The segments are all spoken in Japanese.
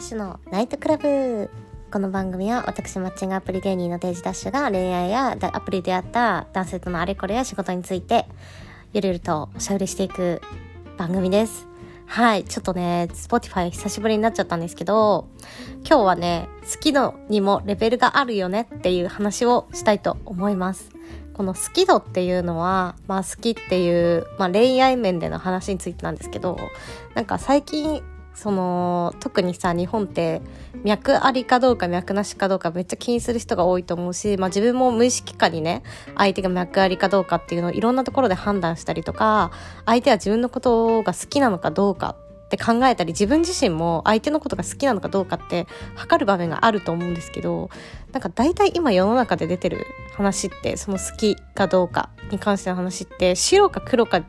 ッシュのナイトクラブ。この番組は私マッチングアプリ芸人のデイジダッシュが恋愛やアプリであった男性とのあれこれや仕事についてゆるゆるとおしゃべりしていく番組です。はいちょっとね Spotify 久しぶりになっちゃったんですけど今日はね好き度にもレベルがあるよねっていう話をしたいと思います。この好き度っていうのは、まあ好きっていう、まあ恋愛面での話についてなんですけど、なんか最近その特にさ日本って脈ありかどうか脈なしかどうかめっちゃ気にする人が多いと思うし、まあ、自分も無意識化にね相手が脈ありかどうかっていうのをいろんなところで判断したりとか相手は自分のことが好きなのかどうかって考えたり自分自身も相手のことが好きなのかどうかって測る場面があると思うんですけどなんか大体今世の中で出てる話ってその好きかどうかに関しての話って白か黒か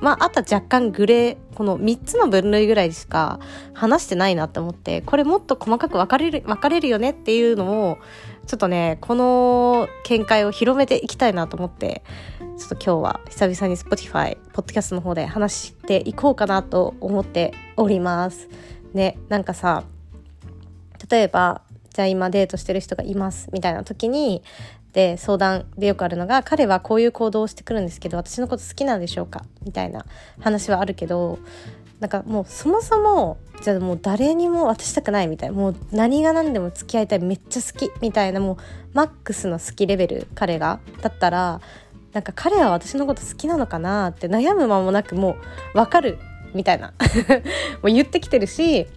まあ、あとは若干グレー、この3つの分類ぐらいしか話してないなって思って、これもっと細かく分かれる、分かれるよねっていうのを、ちょっとね、この見解を広めていきたいなと思って、ちょっと今日は久々に Spotify、ポッドキャストの方で話していこうかなと思っております。ね、なんかさ、例えば、じゃあ今デートしてる人がいますみたいな時にで相談でよくあるのが彼はこういう行動をしてくるんですけど私のこと好きなんでしょうか？みたいな話はあるけどなんかもうそもそもじゃあもう誰にも渡したくないみたいなもう何が何でも付き合いたいめっちゃ好きみたいなもうマックスの好きレベル彼がだったらなんか彼は私のこと好きなのかなって悩む間もなくもう分かるみたいな。もう言ってきてるし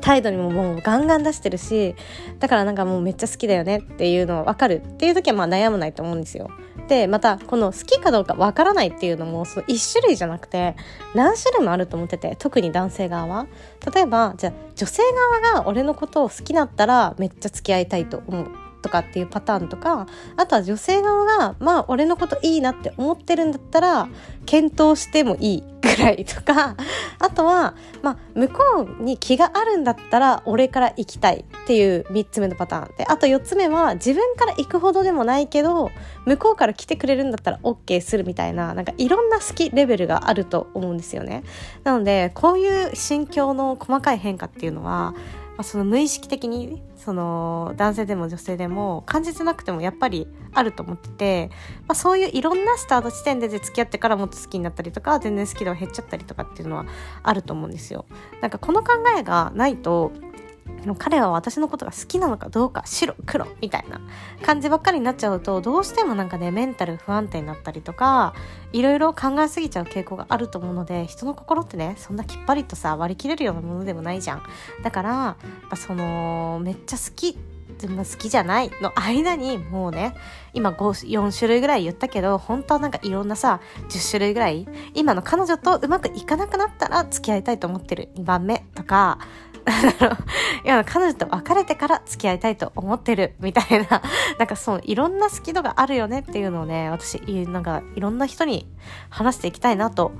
態度にももうガンガン出してるしだからなんかもうめっちゃ好きだよねっていうのは分かるっていう時はまあ悩まないと思うんですよ。でまたこの好きかどうか分からないっていうのもその1種類じゃなくて何種類もあると思ってて特に男性側は。例えばじゃあ女性側が俺のことを好きだったらめっちゃ付き合いたいと思う。とかっていうパターンとかあとは女性側がまあ俺のこといいなって思ってるんだったら検討してもいいぐらいとか あとは、まあ、向こうに気があるんだったら俺から行きたいっていう3つ目のパターンであと4つ目は自分から行くほどでもないけど向こうから来てくれるんだったら OK するみたいななんかいろんな好きレベルがあると思うんですよね。なのでこういう心境の細かい変化っていうのはまあ、その無意識的にその男性でも女性でも感じてなくてもやっぱりあると思ってて、まあ、そういういろんなスタート地点で付き合ってからもっと好きになったりとか全然好き度が減っちゃったりとかっていうのはあると思うんですよ。なんかこの考えがないと彼は私のことが好きなのかどうか白黒みたいな感じばっかりになっちゃうとどうしてもなんかねメンタル不安定になったりとかいろいろ考えすぎちゃう傾向があると思うので人の心ってねそんなきっぱりとさ割り切れるようなものでもないじゃん。だからそのめっちゃ好きでも好きじゃないの間にもうね今4種類ぐらい言ったけど本当はなんかいろんなさ10種類ぐらい今の彼女とうまくいかなくなったら付き合いたいと思ってる2番目とか 今彼女と別れてから付き合いたいと思ってるみたいな、なんかそう、いろんな好き度があるよねっていうのをね、私、なんかいろんな人に話していきたいなと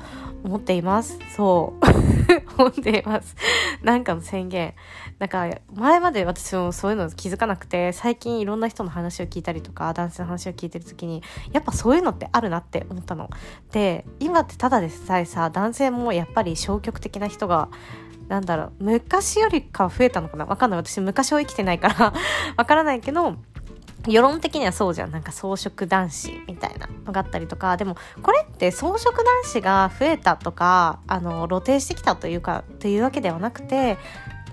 思っています。そう。思っています。なんかの宣言。なんか、前まで私もそういうの気づかなくて、最近いろんな人の話を聞いたりとか、男性の話を聞いてる時に、やっぱそういうのってあるなって思ったの。で、今ってただでさえさ、男性もやっぱり消極的な人が、なんだろう、昔よりかは増えたのかな？わかんない。私昔は生きてないから わからないけど、世論的にはそうじゃん。なんか草食男子みたいなのがあったりとか、でもこれって草食男子が増えたとか、あの、露呈してきたというか、というわけではなくて、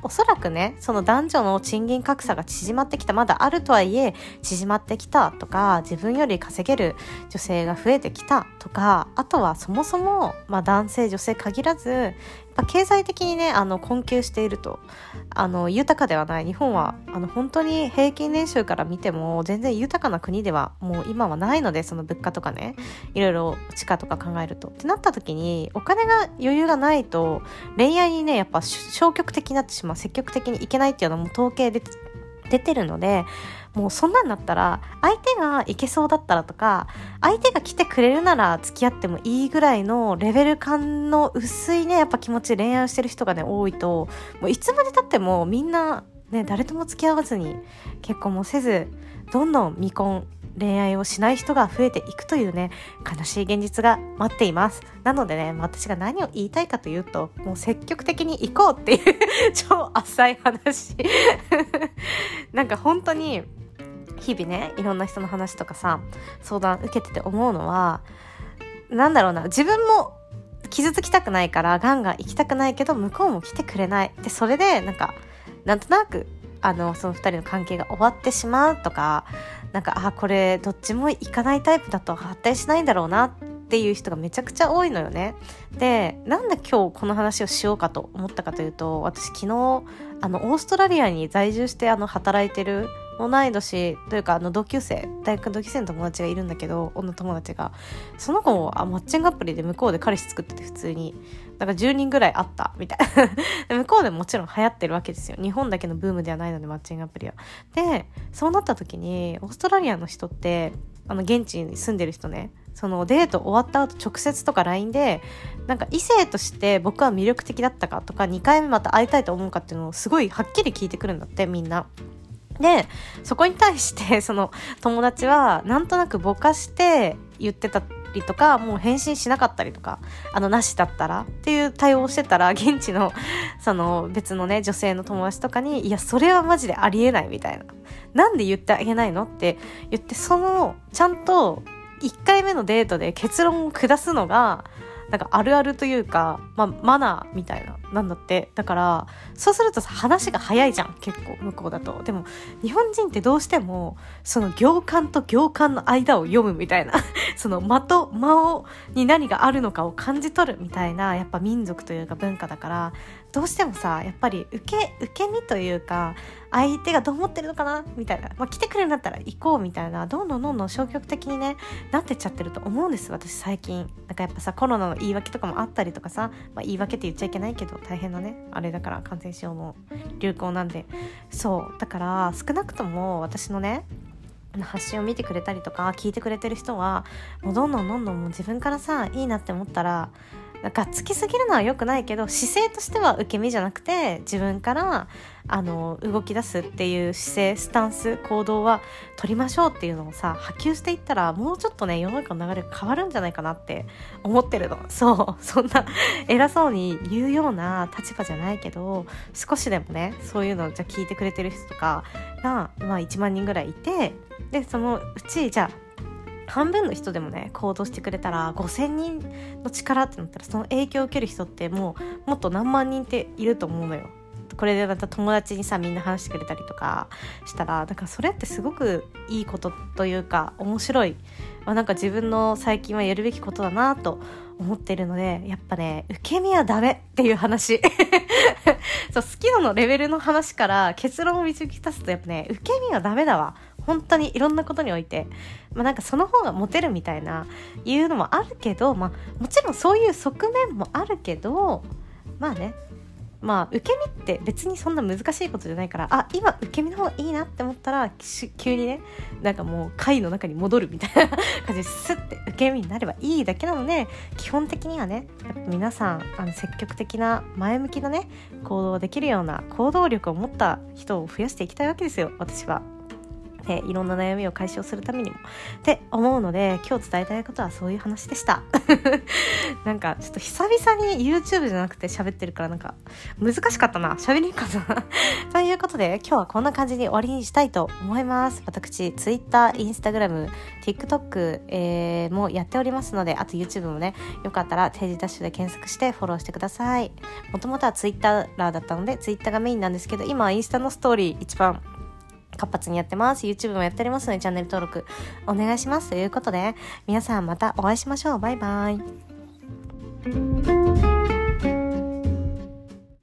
おそらくねその男女の賃金格差が縮まってきたまだあるとはいえ縮まってきたとか自分より稼げる女性が増えてきたとかあとはそもそも、まあ、男性女性限らずぱ経済的にねあの困窮していると。あの豊かではない。日本はあの本当に平均年収から見ても全然豊かな国ではもう今はないのでその物価とかね。いろいろ地価とか考えると。ってなった時にお金が余裕がないと恋愛にねやっぱ消極的になってしまう。積極的にいけないっていうのも統計で出てるのでもうそんなんなったら相手がいけそうだったらとか相手が来てくれるなら付き合ってもいいぐらいのレベル感の薄いねやっぱ気持ち恋愛してる人がね多いともういつまでたってもみんなね誰とも付き合わずに結婚もせずどんどん未婚恋愛をしない人が増えていくというね悲しい現実が待っています。なのでね私が何を言いたいかというともう積極的に行こうっていう超浅い話。なんか本当に日々ねいろんな人の話とかさ相談受けてて思うのはなんだろうな自分も傷つきたくないからガンガン行きたくないけど向こうも来てくれない。でそれでなんかなんとなくあのその2人の関係が終わってしまうとかなんかあこれどっちも行かないタイプだと発展しないんだろうなっていう人がめちゃくちゃ多いのよね。でなんで今日この話をしようかと思ったかというと私昨日あのオーストラリアに在住してあの働いてる同い年というかあの同級生大学同級生の友達がいるんだけど女友達が。その子もあマッチングアプリで向こうで彼氏作ってて普通に。なんか10人ぐらいあったみたいな。向こうでもちろん流行ってるわけですよ。日本だけのブームではないのでマッチングアプリは。でそうなった時にオーストラリアの人ってあの現地に住んでる人ね。そのデート終わった後直接とか LINE でなんか異性として僕は魅力的だったかとか2回目また会いたいと思うかっていうのをすごいはっきり聞いてくるんだってみんな。でそこに対して その友達はなんとなくぼかして言ってたりとかもう返信しなかったりとかあのなしだったらっていう対応をしてたら現地のその別のね女性の友達とかにいやそれはマジでありえないみたいな。なんで言ってあげないの？って言ってそのちゃんと1回目のデートで結論を下すのがなんかあるあるというか、まあ、マナーみたいな、なんだって。だから、そうするとさ、話が早いじゃん、結構、向こうだと。でも、日本人ってどうしても、その行間と行間の間を読むみたいな、その間と間を、に何があるのかを感じ取るみたいな、やっぱ民族というか文化だから、どうしてもさやっぱり受け受け身というか相手がどう思ってるのかなみたいな、まあ、来てくれるんだったら行こうみたいなどんどんどんどん消極的にねなってっちゃってると思うんです。私最近。なんかやっぱさコロナの言い訳とかもあったりとかさ、まあ、言い訳って言っちゃいけないけど大変なねあれだから感染症の流行なんで。そう。だから少なくとも私のね発信を見てくれたりとか聞いてくれてる人はもうどんどんどんどんもう自分からさいいなって思ったらがっつきすぎるのは良くないけど姿勢としては受け身じゃなくて自分からあの動き出すっていう姿勢スタンス行動は取りましょうっていうのをさ波及していったらもうちょっとね世の中の流れ変わるんじゃないかなって思ってるの。そうそんな偉そうに言うような立場じゃないけど少しでもねそういうのじゃ聞いてくれてる人とかが、まあ、1万人ぐらいいてでそのうちじゃあ半分の人でもね行動してくれたら5,000人の力ってなったらその影響を受ける人ってもうもっと何万人っていると思うのよ。これでまた友達にさみんな話してくれたりとかしたらだからそれってすごくいいことというか面白い、まあ、なんか自分の最近はやるべきことだなと思ってるのでやっぱね受け身はダメっていう話。そう好きなのレベルの話から結論を導き出すとやっぱね受け身はダメだわ。本当にいろんなことにおいて、まあ、なんかその方がモテるみたいないうのもあるけど、まあ、もちろんそういう側面もあるけどまあねまあ受け身って別にそんな難しいことじゃないからあ今受け身の方がいいなって思ったら急にねなんかもう貝の中に戻るみたいな 感じでスッて受け身になればいいだけなので基本的にはね皆さんあの積極的な前向きなね行動できるような行動力を持った人を増やしていきたいわけですよ私は。ね、いろんな悩みを解消するためにも。って思うので今日伝えたいことはそういう話でした。なんかちょっと久々に YouTube じゃなくて喋ってるからなんか難しかったな。喋りんかった ということで今日はこんな感じに終わりにしたいと思います。私 Twitter、Instagram、TikTok、えー、もやっておりますのであと YouTube もねよかったら定時ダッシュで検索してフォローしてください。もともとは Twitter だったので Twitter がメインなんですけど今はインスタのストーリー一番活発にやってます。YouTube もやっておりますので、チャンネル登録お願いします。ということで、皆さんまたお会いしましょう。バイバイ。